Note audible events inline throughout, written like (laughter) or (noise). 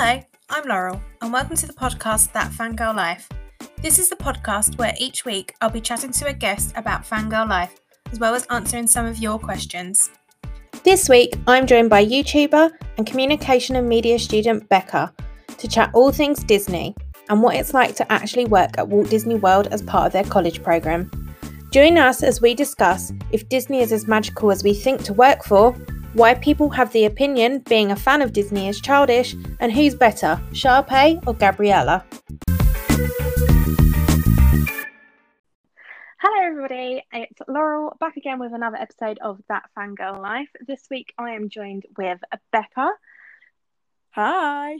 Hello, I'm Laurel, and welcome to the podcast That Fangirl Life. This is the podcast where each week I'll be chatting to a guest about fangirl life, as well as answering some of your questions. This week, I'm joined by YouTuber and communication and media student Becca to chat all things Disney and what it's like to actually work at Walt Disney World as part of their college program. Join us as we discuss if Disney is as magical as we think to work for, why people have the opinion being a fan of Disney is childish, and who's better, Sharpay or Gabriella. Hello, everybody. It's Laurel back again with another episode of That Fangirl Life. This week I am joined with Becca. Hi.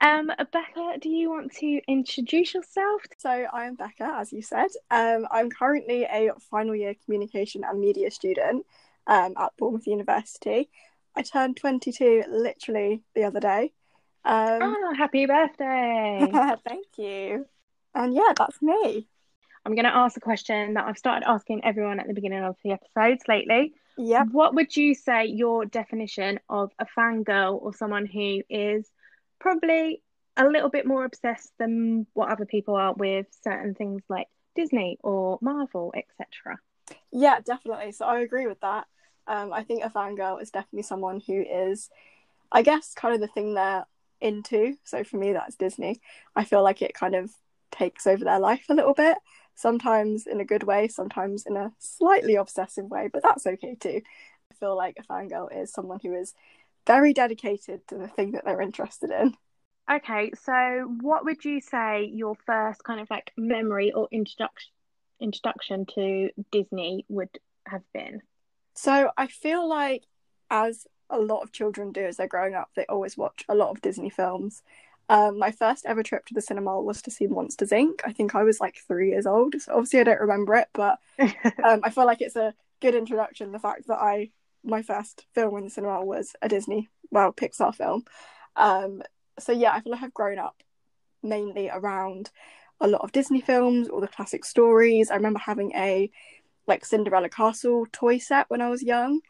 Um, Becca, do you want to introduce yourself? So I am Becca, as you said. Um, I'm currently a final year communication and media student um, at Bournemouth University. I turned 22 literally the other day. Um, oh, happy birthday! (laughs) thank you. And yeah, that's me. I'm going to ask a question that I've started asking everyone at the beginning of the episodes lately. Yeah. What would you say your definition of a fangirl or someone who is probably a little bit more obsessed than what other people are with certain things like Disney or Marvel, etc.? Yeah, definitely. So I agree with that. Um, I think a fangirl is definitely someone who is, I guess, kind of the thing they're into. So for me, that's Disney. I feel like it kind of takes over their life a little bit, sometimes in a good way, sometimes in a slightly obsessive way, but that's okay too. I feel like a fangirl is someone who is very dedicated to the thing that they're interested in. Okay, so what would you say your first kind of like memory or introduction introduction to Disney would have been? So I feel like, as a lot of children do as they're growing up, they always watch a lot of Disney films. Um, my first ever trip to the cinema was to see Monsters Inc. I think I was like three years old, so obviously I don't remember it, but (laughs) um, I feel like it's a good introduction. The fact that I my first film in the cinema was a Disney, well, Pixar film. Um, so yeah, I feel like I've grown up mainly around a lot of Disney films, all the classic stories. I remember having a like Cinderella Castle toy set when I was young.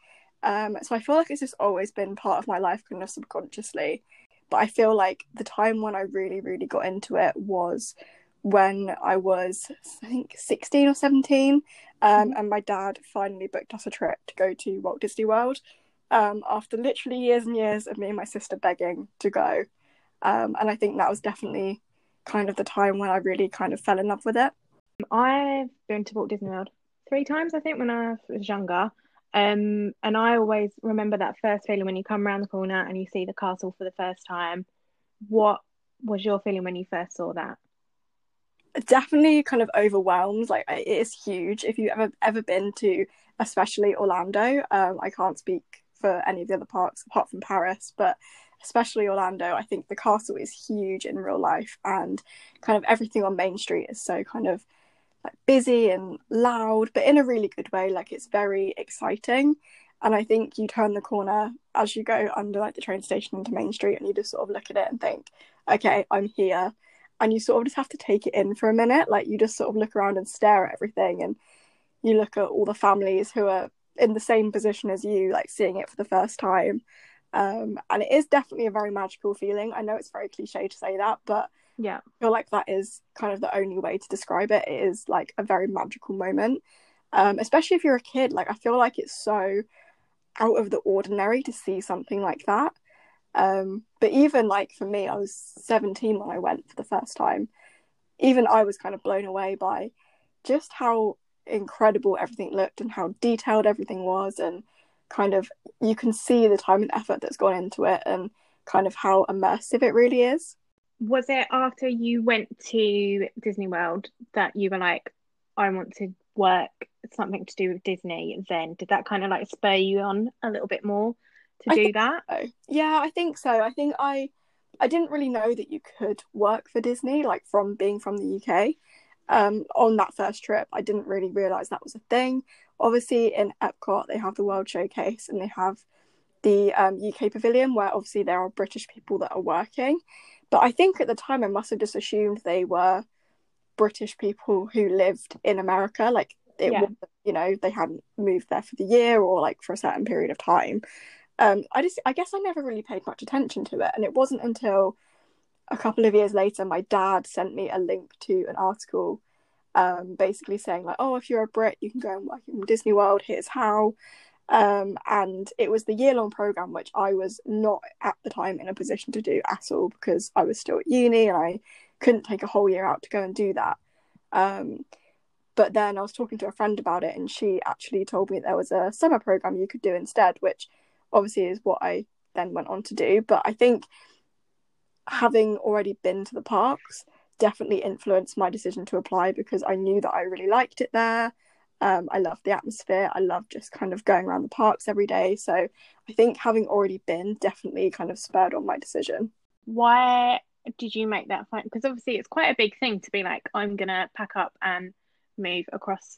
Um, so I feel like it's just always been part of my life, kind of subconsciously. But I feel like the time when I really, really got into it was when I was, I think, 16 or 17. Um, mm-hmm. and my dad finally booked us a trip to go to Walt Disney World um, after literally years and years of me and my sister begging to go. Um, and I think that was definitely kind of the time when I really kind of fell in love with it. I've been to Walt Disney World three times, I think, when I was younger. Um, and I always remember that first feeling when you come around the corner and you see the castle for the first time. What was your feeling when you first saw that? Definitely kind of overwhelmed. Like it is huge. If you've ever ever been to, especially Orlando, um, I can't speak for any of the other parks apart from Paris, but especially Orlando, I think the castle is huge in real life, and kind of everything on Main Street is so kind of like busy and loud, but in a really good way. Like it's very exciting. And I think you turn the corner as you go under like the train station into Main Street and you just sort of look at it and think, okay, I'm here. And you sort of just have to take it in for a minute. Like you just sort of look around and stare at everything and you look at all the families who are in the same position as you, like seeing it for the first time. Um, and it is definitely a very magical feeling. I know it's very cliche to say that, but yeah. I feel like that is kind of the only way to describe it. It is like a very magical moment. Um, especially if you're a kid like i feel like it's so out of the ordinary to see something like that. Um, but even like for me i was 17 when i went for the first time. Even i was kind of blown away by just how incredible everything looked and how detailed everything was and kind of you can see the time and effort that's gone into it and kind of how immersive it really is was it after you went to Disney World that you were like, I want to work something to do with Disney? Then did that kind of like spur you on a little bit more to I do that? So. Yeah, I think so. I think I I didn't really know that you could work for Disney, like from being from the UK. Um, on that first trip, I didn't really realize that was a thing. Obviously, in Epcot, they have the World Showcase and they have the um, UK Pavilion, where obviously there are British people that are working. But I think at the time I must have just assumed they were British people who lived in America. Like it yeah. was, you know, they hadn't moved there for the year or like for a certain period of time. um, I just I guess I never really paid much attention to it, and it wasn't until a couple of years later my dad sent me a link to an article, um, basically saying like, oh, if you're a Brit, you can go and work in Disney World. Here's how. Um, and it was the year long program, which I was not at the time in a position to do at all because I was still at uni and I couldn't take a whole year out to go and do that. Um, but then I was talking to a friend about it, and she actually told me there was a summer program you could do instead, which obviously is what I then went on to do. But I think having already been to the parks definitely influenced my decision to apply because I knew that I really liked it there. Um, I love the atmosphere. I love just kind of going around the parks every day. So I think having already been definitely kind of spurred on my decision. Why did you make that fight? Because obviously it's quite a big thing to be like, I'm gonna pack up and move across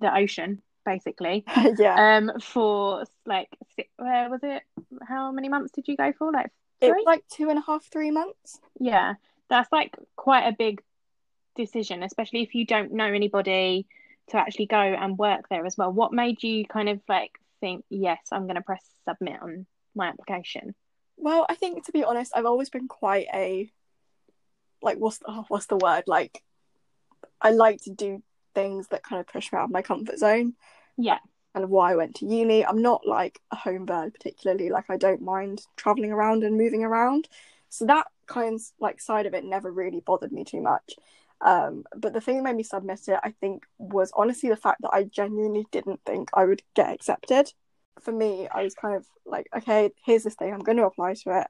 the ocean, basically. (laughs) yeah. Um, for like, where was it? How many months did you go for? Like? It was like two and a half, three months. Yeah, that's like quite a big decision, especially if you don't know anybody to actually go and work there as well. What made you kind of like think, yes, I'm going to press submit on my application? Well, I think to be honest, I've always been quite a like what's the, oh, what's the word like I like to do things that kind of push me out of my comfort zone. Yeah. Kind of why I went to uni. I'm not like a home bird particularly. Like I don't mind traveling around and moving around. So that kind of like side of it never really bothered me too much. Um, but the thing that made me submit it, I think, was honestly the fact that I genuinely didn't think I would get accepted. For me, I was kind of like, okay, here's this thing, I'm going to apply to it.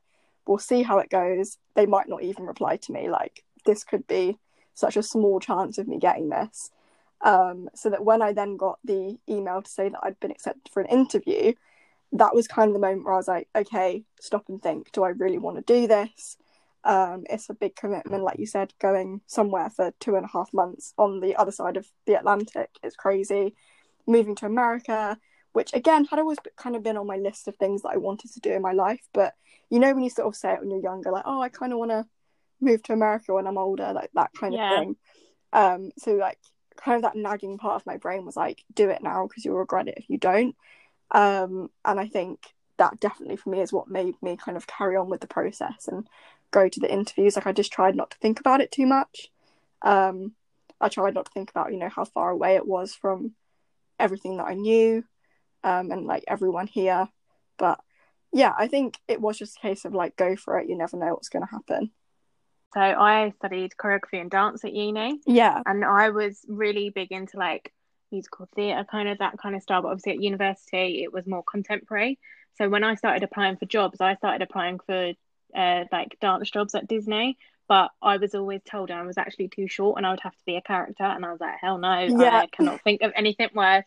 We'll see how it goes. They might not even reply to me. Like, this could be such a small chance of me getting this. Um, so that when I then got the email to say that I'd been accepted for an interview, that was kind of the moment where I was like, okay, stop and think. Do I really want to do this? Um, it's a big commitment, like you said, going somewhere for two and a half months on the other side of the Atlantic It's crazy. Moving to America, which again had always kind of been on my list of things that I wanted to do in my life. But you know, when you sort of say it when you're younger, like, oh, I kind of want to move to America when I'm older, like that kind of thing. Um, so like kind of that nagging part of my brain was like, do it now because you'll regret it if you don't. Um, and I think that definitely for me is what made me kind of carry on with the process and go to the interviews. Like I just tried not to think about it too much. Um, I tried not to think about, you know, how far away it was from everything that I knew, um, and like everyone here. But yeah, I think it was just a case of like go for it. You never know what's going to happen. So I studied choreography and dance at uni. Yeah. And I was really big into like musical theatre, kind of that kind of style. But obviously at university, it was more contemporary. So when I started applying for jobs, I started applying for uh, like dance jobs at Disney. But I was always told I was actually too short and I would have to be a character. And I was like, hell no, yeah. I cannot think of anything worse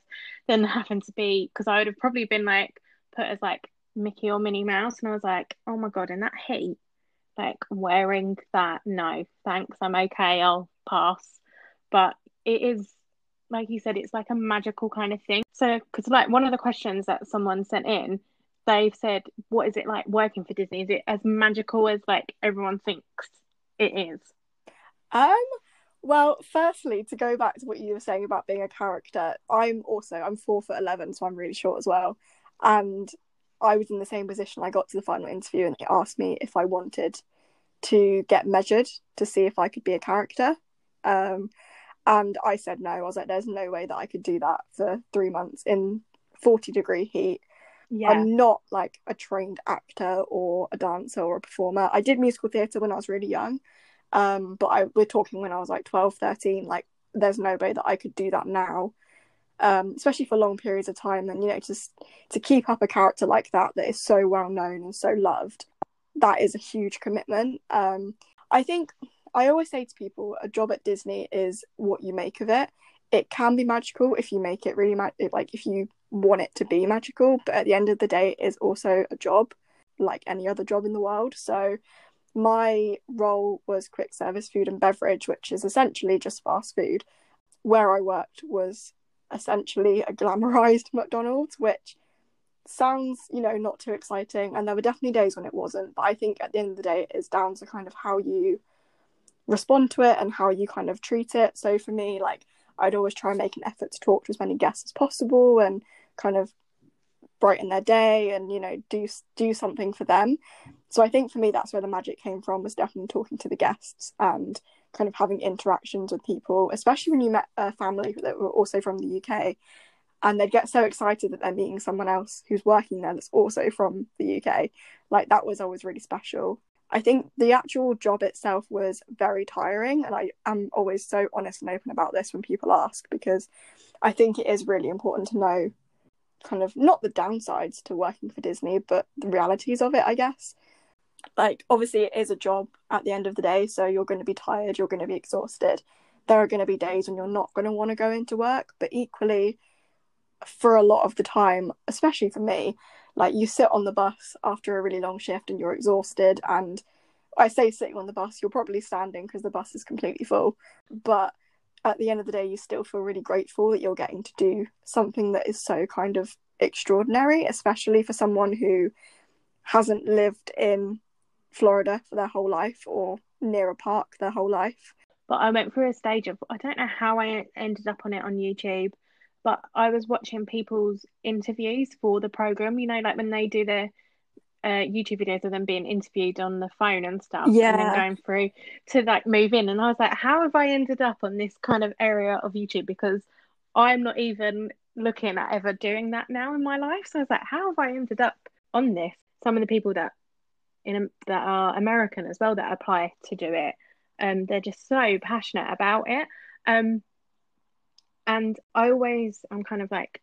than having to be, because I would have probably been like put as like Mickey or Minnie Mouse. And I was like, oh my God, in that heat, like wearing that no thanks i'm okay i'll pass. But it is like you said it's like a magical kind of thing. So because like one of the questions that someone sent in they've said what is it like working for disney? Is it as magical as like everyone thinks it is? Um well firstly to go back to what you were saying about being a character i'm also i'm four foot 11 so i'm really short as well. And I was in the same position. I got to the final interview and they asked me if I wanted to get measured to see if I could be a character. Um, and I said no. I was like, there's no way that I could do that for three months in 40 degree heat. Yeah. I'm not like a trained actor or a dancer or a performer. I did musical theatre when I was really young. Um, but I, we're talking when I was like 12, 13. Like, there's no way that I could do that now um, especially for long periods of time. And you know, just to keep up a character like that that is so well known and so loved, that is a huge commitment. Um, I think I always say to people, a job at Disney is what you make of it. It can be magical if you make it really ma- like if you want it to be magical, but at the end of the day, it is also a job like any other job in the world. So my role was quick service food and beverage, which is essentially just fast food. Where I worked was essentially a glamorized (laughs) McDonald's, which sounds, you know, not too exciting. And there were definitely days when it wasn't. But I think at the end of the day, it's down to kind of how you respond to it and how you kind of treat it. So for me, like, I'd always try and make an effort to talk to as many guests as possible and kind of brighten their day and you know do do something for them so i think for me that's where the magic came from was definitely talking to the guests and kind of having interactions with people especially when you met a family that were also from the uk and they'd get so excited that they're meeting someone else who's working there that's also from the uk like that was always really special I think the actual job itself was very tiring, and I am always so honest and open about this when people ask because I think it is really important to know kind of not the downsides to working for Disney, but the realities of it, I guess. Like, obviously, it is a job at the end of the day, so you're going to be tired, you're going to be exhausted. There are going to be days when you're not going to want to go into work, but equally, for a lot of the time, especially for me, like you sit on the bus after a really long shift and you're exhausted. And I say sitting on the bus, you're probably standing because the bus is completely full. But at the end of the day, you still feel really grateful that you're getting to do something that is so kind of extraordinary, especially for someone who hasn't lived in Florida for their whole life or near a park their whole life. But I went through a stage of, I don't know how I ended up on it on YouTube, but I was watching people's interviews for the program, you know, like when they do their uh, YouTube videos of them being interviewed on the phone and stuff, yeah. and then going through to like move in. And I was like, how have I ended up on this kind of area of YouTube? Because I'm not even looking at ever doing that now in my life. So I was like, how have I ended up on this? Some of the people that in that are American as well that apply to do it, um, they're just so passionate about it. Um, and I always I'm kind of like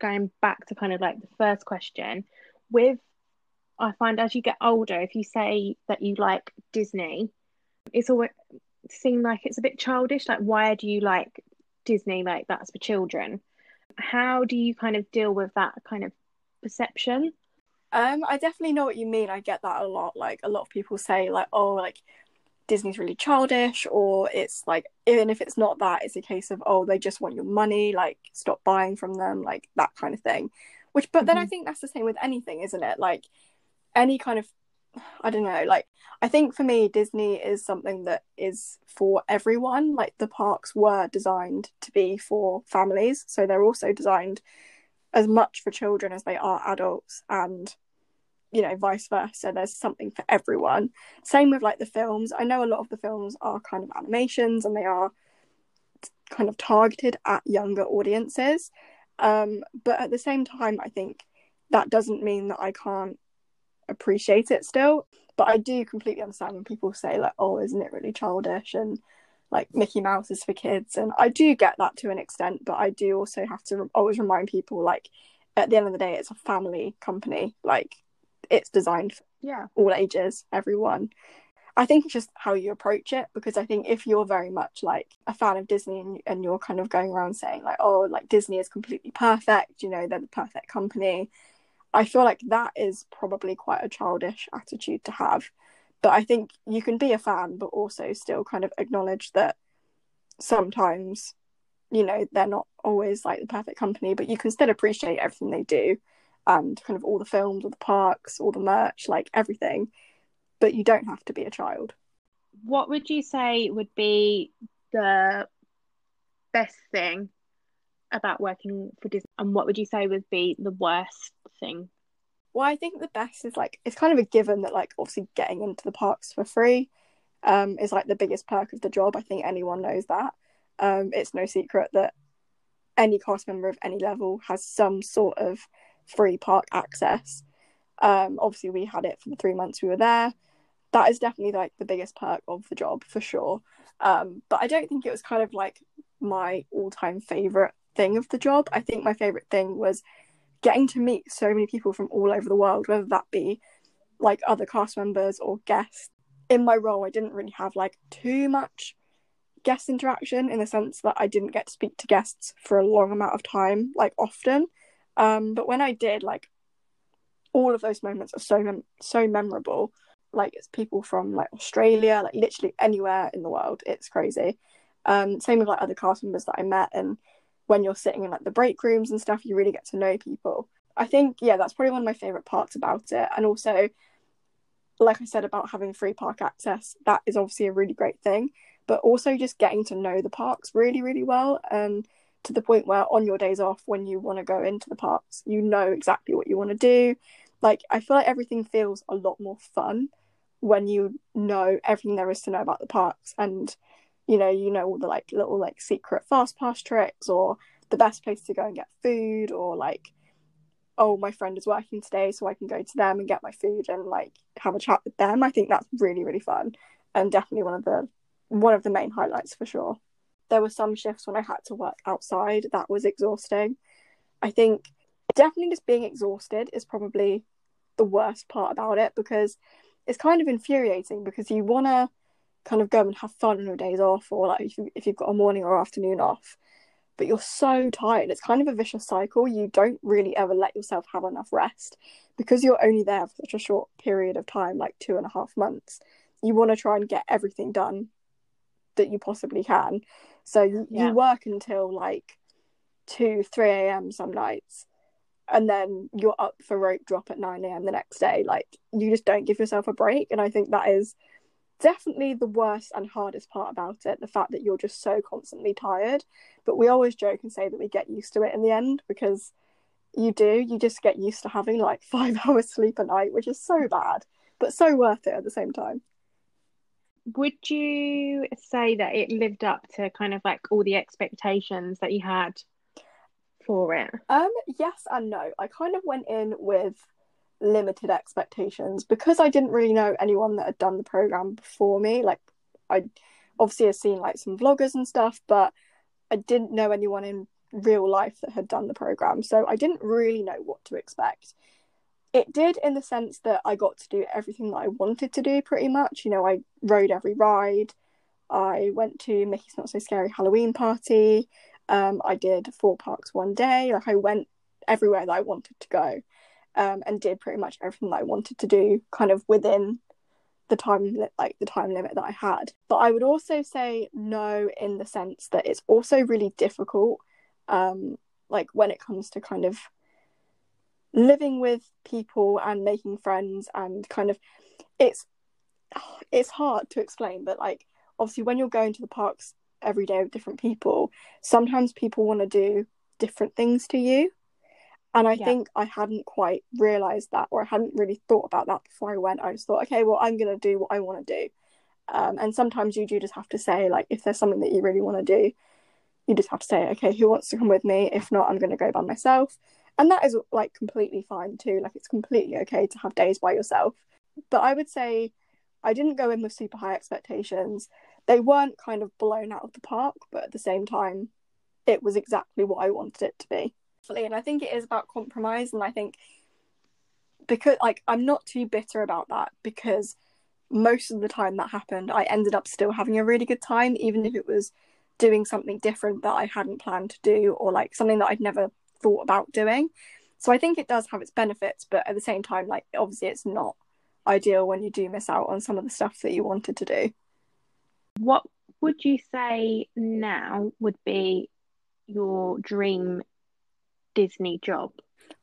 going back to kind of like the first question with I find as you get older, if you say that you like Disney, it's always seem like it's a bit childish. Like, why do you like Disney? Like, that's for children. How do you kind of deal with that kind of perception? Um, I definitely know what you mean. I get that a lot. Like, a lot of people say, like, oh, like Disney's really childish, or it's like, even if it's not that, it's a case of, oh, they just want your money, like, stop buying from them, like, that kind of thing. Which, but mm-hmm. then I mm-hmm. think that's the same with anything, isn't it? Like, any kind of I don't know, like I think for me Disney is something that is for everyone. Like the parks were designed to be for families, so they're also designed as much for children as they are adults and you know vice versa there's something for everyone same with like the films i know a lot of the films are kind of animations and they are kind of targeted at younger audiences um, but at the same time i think that doesn't mean that i can't appreciate it still. But I do completely understand when people say like, "Oh, isn't it really childish?" and like Mickey Mouse is for kids, and I do get that to an extent. But I do also have to re- always remind people like, at the end of the day, it's a family company. Like, it's designed for yeah all ages, everyone. I think it's just how you approach it because I think if you're very much like a fan of Disney and, and you're kind of going around saying like, oh, like Disney is completely perfect, you know, they're the perfect company, I feel like that is probably quite a childish attitude to have. But I think you can be a fan, but also still kind of acknowledge that sometimes, you know, they're not always like the perfect company, but you can still appreciate everything they do and kind of all the films, all the parks, all the merch, like everything. But you don't have to be a child. What would you say would be the best thing about working for Disney, and what would you say would be the worst thing? Well, I think the best is like it's kind of a given that like obviously getting into the parks for free um, is like the biggest perk of the job. I think anyone knows that. Um, it's no secret that any cast member of any level has some sort of free park access. Um, obviously, we had it for the three months we were there. That is definitely like the biggest perk of the job for sure. Um, but I don't think it was kind of like my all-time favorite thing of the job. I think my favorite thing was getting to meet so many people from all over the world, whether that be like other cast members or guests. In my role, I didn't really have like too much guest interaction in the sense that I didn't get to speak to guests for a long amount of time, like often. Um, but when I did, like all of those moments are so mem- so memorable. Like it's people from like Australia, like literally anywhere in the world. It's crazy. Um, same with like other cast members that I met and when you're sitting in like the break rooms and stuff, you really get to know people. I think, yeah, that's probably one of my favourite parts about it. And also, like I said about having free park access, that is obviously a really great thing. But also just getting to know the parks really, really well and to the point where on your days off, when you want to go into the parks, you know exactly what you want to do. Like, I feel like everything feels a lot more fun when you know everything there is to know about the parks and you know you know all the like little like secret fast pass tricks or the best place to go and get food or like oh my friend is working today so i can go to them and get my food and like have a chat with them i think that's really really fun and definitely one of the one of the main highlights for sure there were some shifts when i had to work outside. That was exhausting. I think definitely just being exhausted is probably the worst part about it because it's kind of infuriating because you want to kind of go and have fun on your days off or like if, you, if you've got a morning or afternoon off but you're so tired. It's kind of a vicious cycle. You don't really ever let yourself have enough rest because you're only there for such a short period of time like two and a half months. You want to try and get everything done that you possibly can so you, yeah. you work until like 2 3 a.m some nights and then you're up for rope drop at 9 a.m. the next day. Like, you just don't give yourself a break. And I think that is definitely the worst and hardest part about it the fact that you're just so constantly tired. But we always joke and say that we get used to it in the end because you do. You just get used to having like (laughs) five hours sleep a night, which is so bad, but so worth it at the same time. Would you say that it lived up to kind of like all the expectations that you had for it? Um, yes and no. I kind of went in with limited expectations because I didn't really know anyone that had done the program before me. Like, I obviously had seen like some vloggers and stuff, but I didn't know anyone in real life that had done the program, so I didn't really know what to expect. It did in the sense that I got to do everything that I wanted to do pretty much. You know, I rode every ride. I went to Mickey's Not So Scary Halloween party. Um, I did four parks one day. Like I went everywhere that I wanted to go, um, and did pretty much everything that I wanted to do, kind of within the time li- like the time limit that I had. But I would also say no in the sense that it's also really difficult, um, like when it comes to kind of living with people and making friends and kind of it's it's hard to explain but like obviously when you're going to the parks every day with different people, sometimes people want to do different things to you. And I yeah. think I hadn't quite realized that, or I hadn't really thought about that before I went. I just thought, okay, well, I'm going to do what I want to do. Um, and sometimes you do just have to say, like, if there's something that you really want to do, you just have to say, okay, who wants to come with me? If not, I'm going to go by myself. And that is like completely fine too. Like, it's completely okay to have days by yourself. But I would say I didn't go in with super high expectations they weren't kind of blown out of the park, but at the same time, it was exactly what I wanted it to be. And I think it is about compromise, and I think because like I'm not too bitter about that because most of the time that happened, I ended up still having a really good time, even if it was doing something different that I hadn't planned to do or like something that I'd never thought about doing. So I think it does have its benefits, but at the same time, like obviously it's not ideal when you do miss out on some of the stuff that you wanted to do. What would you say now would be your dream Disney job?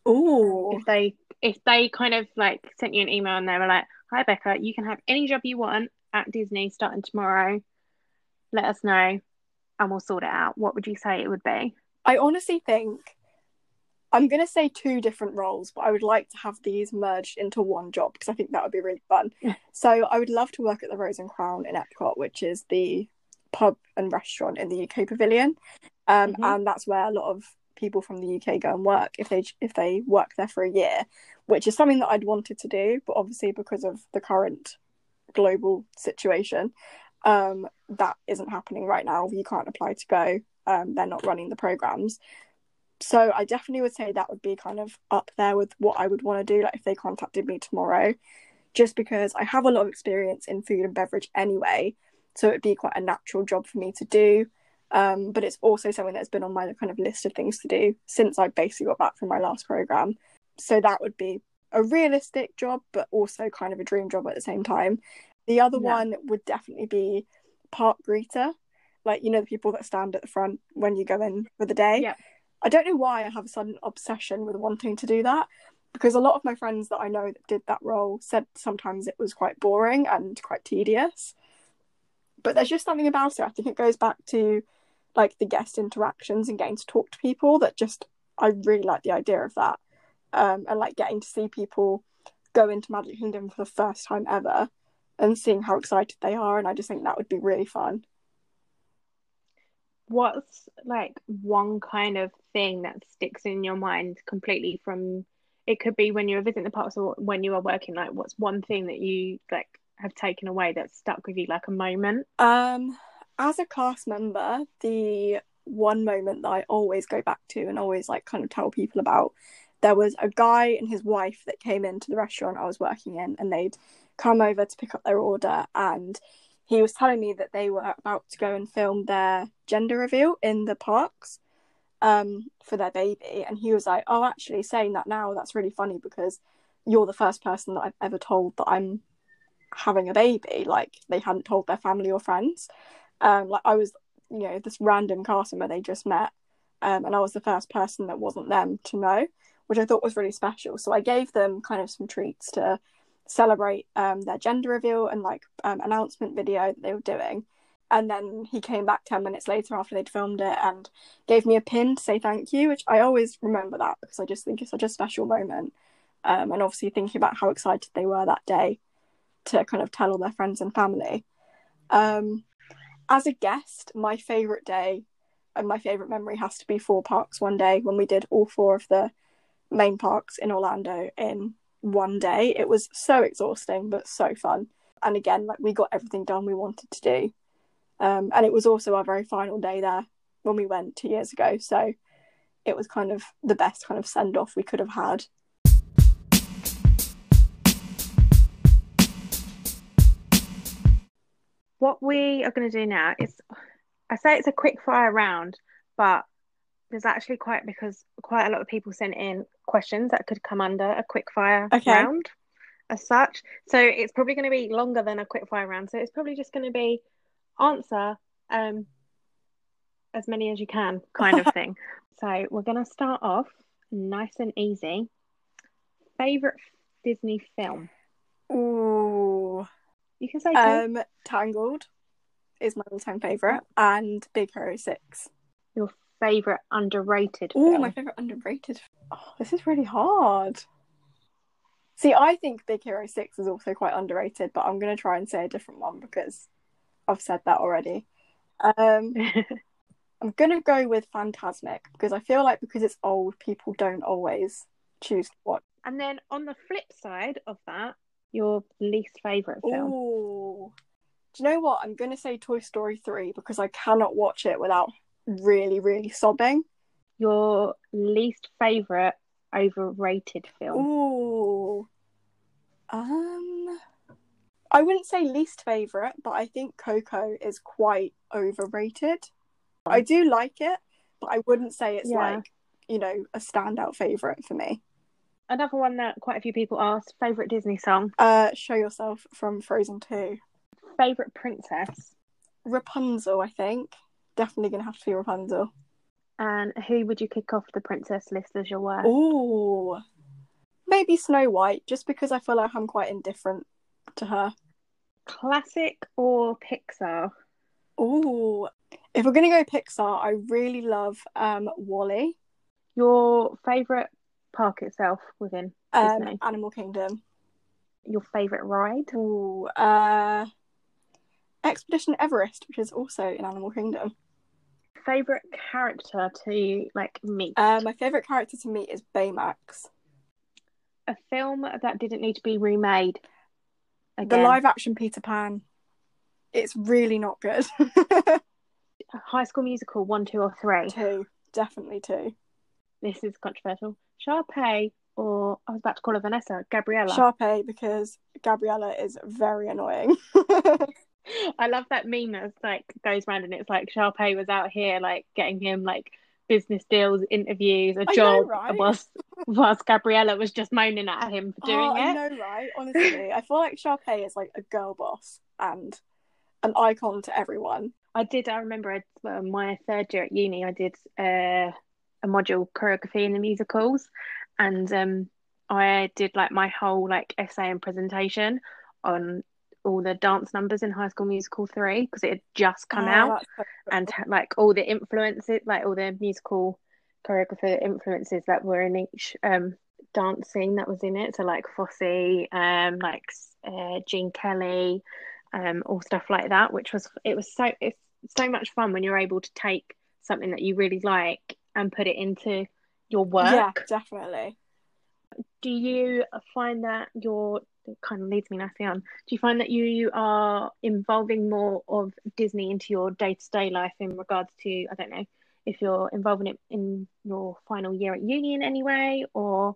Oh, if they if they kind of like sent you an email and they were like, "Hi Becca, you can have any job you want at Disney starting tomorrow. Let us know, and we'll sort it out." What would you say it would be? I honestly think I'm going to say two different roles, but I would like to have these merged into one job because I think that would be really fun. so I would love to work at the Rose and Crown in Epcot, which is the pub and restaurant in the UK Pavilion, um, mm-hmm. and that's where a lot of people from the UK go and work if they if they work there for a year, which is something that I'd wanted to do, but obviously because of the current global situation, um, that isn't happening right now. You can't apply to go. Um, they're not running the programs so I definitely would say that would be kind of up there with what I would want to do like if they contacted me tomorrow just because I have a lot of experience in food and beverage anyway so it would be quite a natural job for me to do. Um, but it's also something that's been on my kind of list of things to do since I basically got back from my last program. So that would be a realistic job but also kind of a dream job at the same time. The other yeah. one would definitely be park greeter like you know the people that stand at the front when you go in for the day? Yeah I don't know why I have a sudden obsession with wanting to do that because a lot of my friends that I know that did that role said sometimes it was quite boring and quite tedious. But there's just something about it. I think it goes back to like the guest interactions and getting to talk to people that just I really like the idea of that. Um, and like getting to see people go into Magic Kingdom for the first time ever and seeing how excited they are and I just think that would be really fun. What's like one kind of thing that sticks in your mind completely from it could be when you were visiting the parks or when you are working like what's one thing that you like have taken away that's stuck with you like a moment? Um as a cast member the one moment that i always go back to and always like kind of tell people about there was a guy and his wife that came into the restaurant i was working in and they'd come over to pick up their order and he was telling me that they were about to go and film their gender reveal in the parks um, for their baby. And he was like, Oh, actually, saying that now, that's really funny because you're the first person that I've ever told that I'm having a baby. Like, they hadn't told their family or friends. Um, like, I was, you know, this random cast member they just met. Um, and I was the first person that wasn't them to know, which I thought was really special. So I gave them kind of some treats to celebrate um, their gender reveal and like um, announcement video that they were doing and then he came back 10 minutes later after they'd filmed it and gave me a pin to say thank you which i always remember that because i just think it's such a special moment. Um, and obviously thinking about how excited they were that day to kind of tell all their friends and family. Um, as a guest my favorite day and my favorite memory has to be four parks. One day when we did all four of the main parks in orlando in one day. It was so exhausting but so fun. And again like we got everything done we wanted to do um, and it was also our very final day there when we went two years ago. So it was kind of the best kind of send off we could have had. What we are going to do now is, I say it's a quick fire round, but there's actually quite because quite a lot of people sent in questions that could come under a quick fire okay. round as such. So it's probably going to be longer than a quick fire round. So it's probably just going to be answer um, as many as you can, kind of (laughs) thing. so we're going to start off nice and easy. Favorite Disney film? Ooh, you can say um, Tangled is my all-time favorite, and Big Hero Six. Your favorite underrated? Oh, my favorite underrated. Oh, this is really hard. See, I think Big Hero Six is also quite underrated, but I'm going to try and say a different one because I've said that already. Um, (laughs) I'm gonna go with Fantasmic because I feel like because it's old, people don't always choose to watch. And then on the flip side of that, your least favorite film. Ooh. Do you know what? I'm gonna say Toy Story three because I cannot watch it without really, really sobbing. Your least favorite overrated film. Ooh. Um. I wouldn't say least favourite, but I think Coco is quite overrated. I do like it, but I wouldn't say it's yeah. like, you know, a standout favourite for me. Another one that quite a few people asked favourite Disney song? Uh, Show Yourself from Frozen 2. Favourite princess? Rapunzel, I think. Definitely going to have to be Rapunzel. And who would you kick off the princess list as your worst? Oh, maybe Snow White, just because I feel like I'm quite indifferent to her. Classic or Pixar? Oh, if we're gonna go Pixar, I really love um WALL-E. Your favorite park itself within um, Disney? Animal Kingdom. Your favorite ride? Oh, uh, Expedition Everest, which is also in Animal Kingdom. Favorite character to like meet? Uh, my favorite character to meet is Baymax. A film that didn't need to be remade. Again. The live action Peter Pan. It's really not good. (laughs) High School Musical one, two, or three? Two, definitely two. This is controversial. Sharpay or I was about to call her Vanessa, Gabriella. Sharpay because Gabriella is very annoying. (laughs) I love that meme that like goes around and it's like Sharpay was out here like getting him like business deals, interviews, a job, know, right? whilst, (laughs) whilst Gabriella was just moaning at him for doing oh, it. I know, right? Honestly, I feel like Sharpay is like a girl boss and an icon to everyone. I did. I remember well, my third year at uni. I did uh, a module choreography in the musicals, and um, I did like my whole like essay and presentation on all the dance numbers in High School Musical three because it had just come Oh, out, so cool. and like all the influences, like all the musical choreographer influences that were in each um dance scene that was in it. So like Fosse, um, like uh, Gene Kelly, um, all stuff like that. Which was it was so it's so much fun when you're able to take something that you really like and put it into your work. yeah, definitely. Do you find that you're it kind of leads me nicely on. Do you find that you are involving more of Disney into your day to day life in regards to I don't know if you're involving it in your final year at uni in any way, or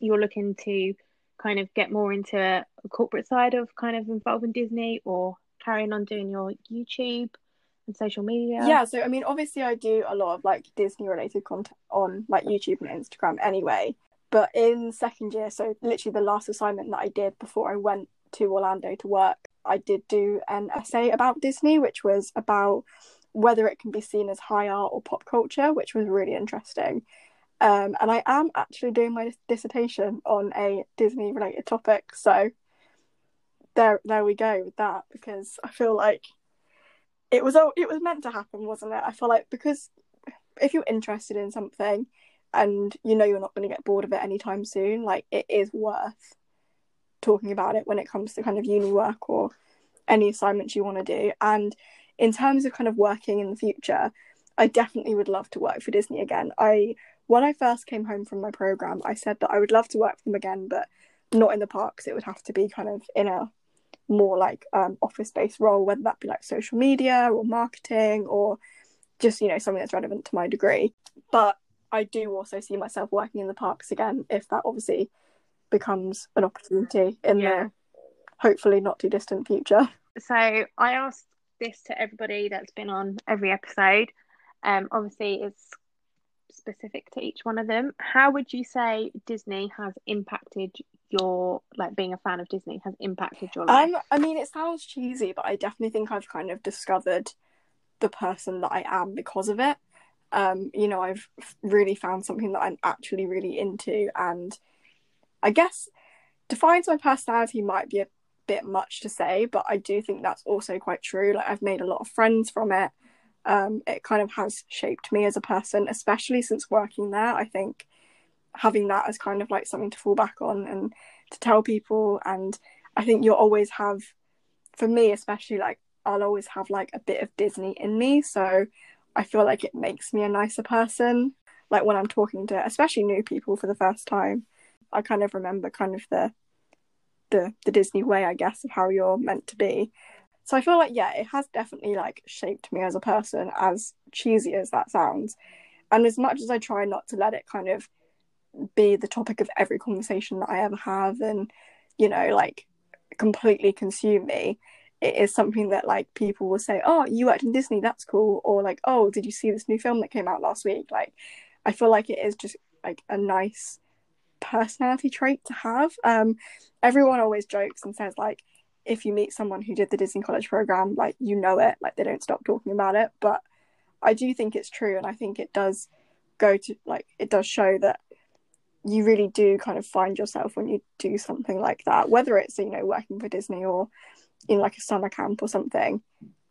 you're looking to kind of get more into a corporate side of kind of involving Disney, or carrying on doing your YouTube and social media? Yeah, so I mean, obviously, I do a lot of like Disney related content on like YouTube and Instagram anyway. But in second year, so literally the last assignment that I did before I went to Orlando to work, I did do an essay about Disney, which was about whether it can be seen as high art or pop culture, which was really interesting. Um, and I am actually doing my dissertation on a Disney related topic. So there, there we go with that because I feel like it was all it was meant to happen, wasn't it? I feel like because if you're interested in something and you know you're not going to get bored of it anytime soon, like it is worth talking about it when it comes to kind of uni work or any assignments you want to do. And in terms of kind of working in the future, I definitely would love to work for Disney again. I when I first came home from my program, I said that I would love to work for them again, but not in the parks. It would have to be kind of in a more like um, office based role, whether that be like social media or marketing or just you know something that's relevant to my degree. But I do also see myself working in the parks again if that obviously becomes an opportunity in Yeah. the hopefully not too distant future. So I asked this to everybody that's been on every episode. Um, obviously, it's specific to each one of them. How would you say Disney has impacted your like being a fan of Disney has impacted your life? Um, I mean, it sounds cheesy, but I definitely think I've kind of discovered the person that I am because of it. Um, you know, I've really found something that I'm actually really into, and I guess defines my personality might be a bit much to say, but I do think that's also quite true. Like, I've made a lot of friends from it. Um, it kind of has shaped me as a person, especially since working there. I think having that as kind of like something to fall back on and to tell people, and I think you'll always have, for me especially, like I'll always have like a bit of Disney in me. So I feel like it makes me a nicer person. Like when I'm talking to especially new people for the first time, I kind of remember kind of the the the Disney way, I guess, of how you're meant to be. So I feel like yeah, it has definitely like shaped me as a person, as cheesy as that sounds. And as much as I try not to let it kind of be the topic of every conversation that I ever have and, you know, like completely consume me, it is something that like people will say, Oh, you worked in Disney, that's cool or like, Oh, did you see this new film that came out last week? Like I feel like it is just like a nice personality trait to have. Um everyone always jokes and says like if you meet someone who did the Disney College program, like you know it, like they don't stop talking about it. But I do think it's true, and I think it does go to like it does show that you really do kind of find yourself when you do something like that, whether it's you know working for Disney or in like a summer camp or something.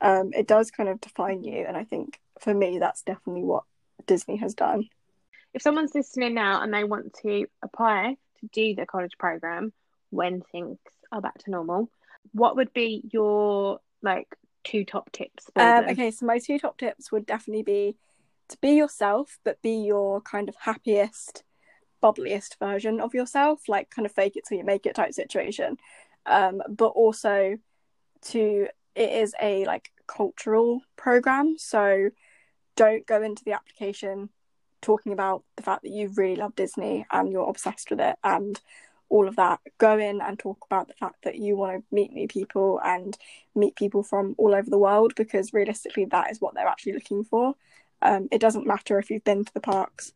Um, it does kind of define you, and I think for me that's definitely what Disney has done. if someone's listening now and they want to apply to do the college program when things are back to normal, what would be your like two top tips Um, okay, so my two top tips would definitely be to be yourself, but be your kind of happiest, bubbliest version of yourself, like kind of fake it till you make it type situation. Um, but also to it is a like cultural program, so don't go into the application talking about the fact that you really love Disney and you're obsessed with it and all of that. Go in and talk about the fact that you want to meet new people and meet people from all over the world because realistically that is what they're actually looking for. Um, it doesn't matter if you've been to the parks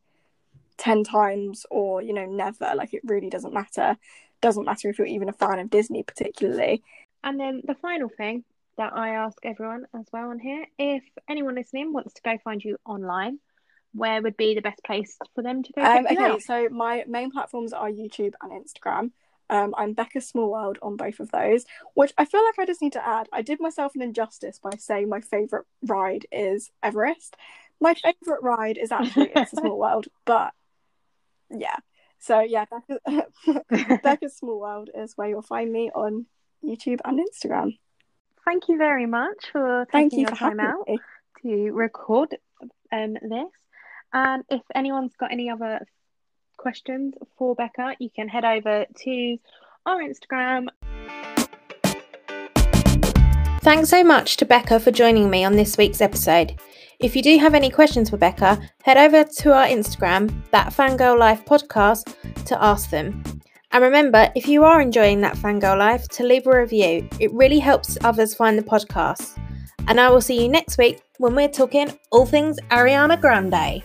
10 times or you know never like it really doesn't matter doesn't matter if you're even a fan of disney particularly And then the final thing that I ask everyone as well on here, if anyone listening wants to go find you online, where would be the best place for them to go um, okay out? so my main platforms are youtube and instagram Um, I'm Becca Small World on both of those, which I feel like I just need to add. I did myself an injustice by saying my favourite ride is Everest. My favourite ride is actually (laughs) It's a Small World, but yeah. So yeah, Becca, (laughs) Becca Small World is where you'll find me on YouTube and Instagram. Thank you very much for Thank taking you your for time having out me. to record um, this. And if anyone's got any other questions for Becca, you can head over to our Instagram. Thanks so much to Becca for joining me on this week's episode. If you do have any questions for Becca, head over to our Instagram, that Fangirl Life podcast, to ask them. And remember, if you are enjoying that Fangirl Life, to leave a review. It really helps others find the podcast. And I will see you next week when we're talking all things Ariana Grande.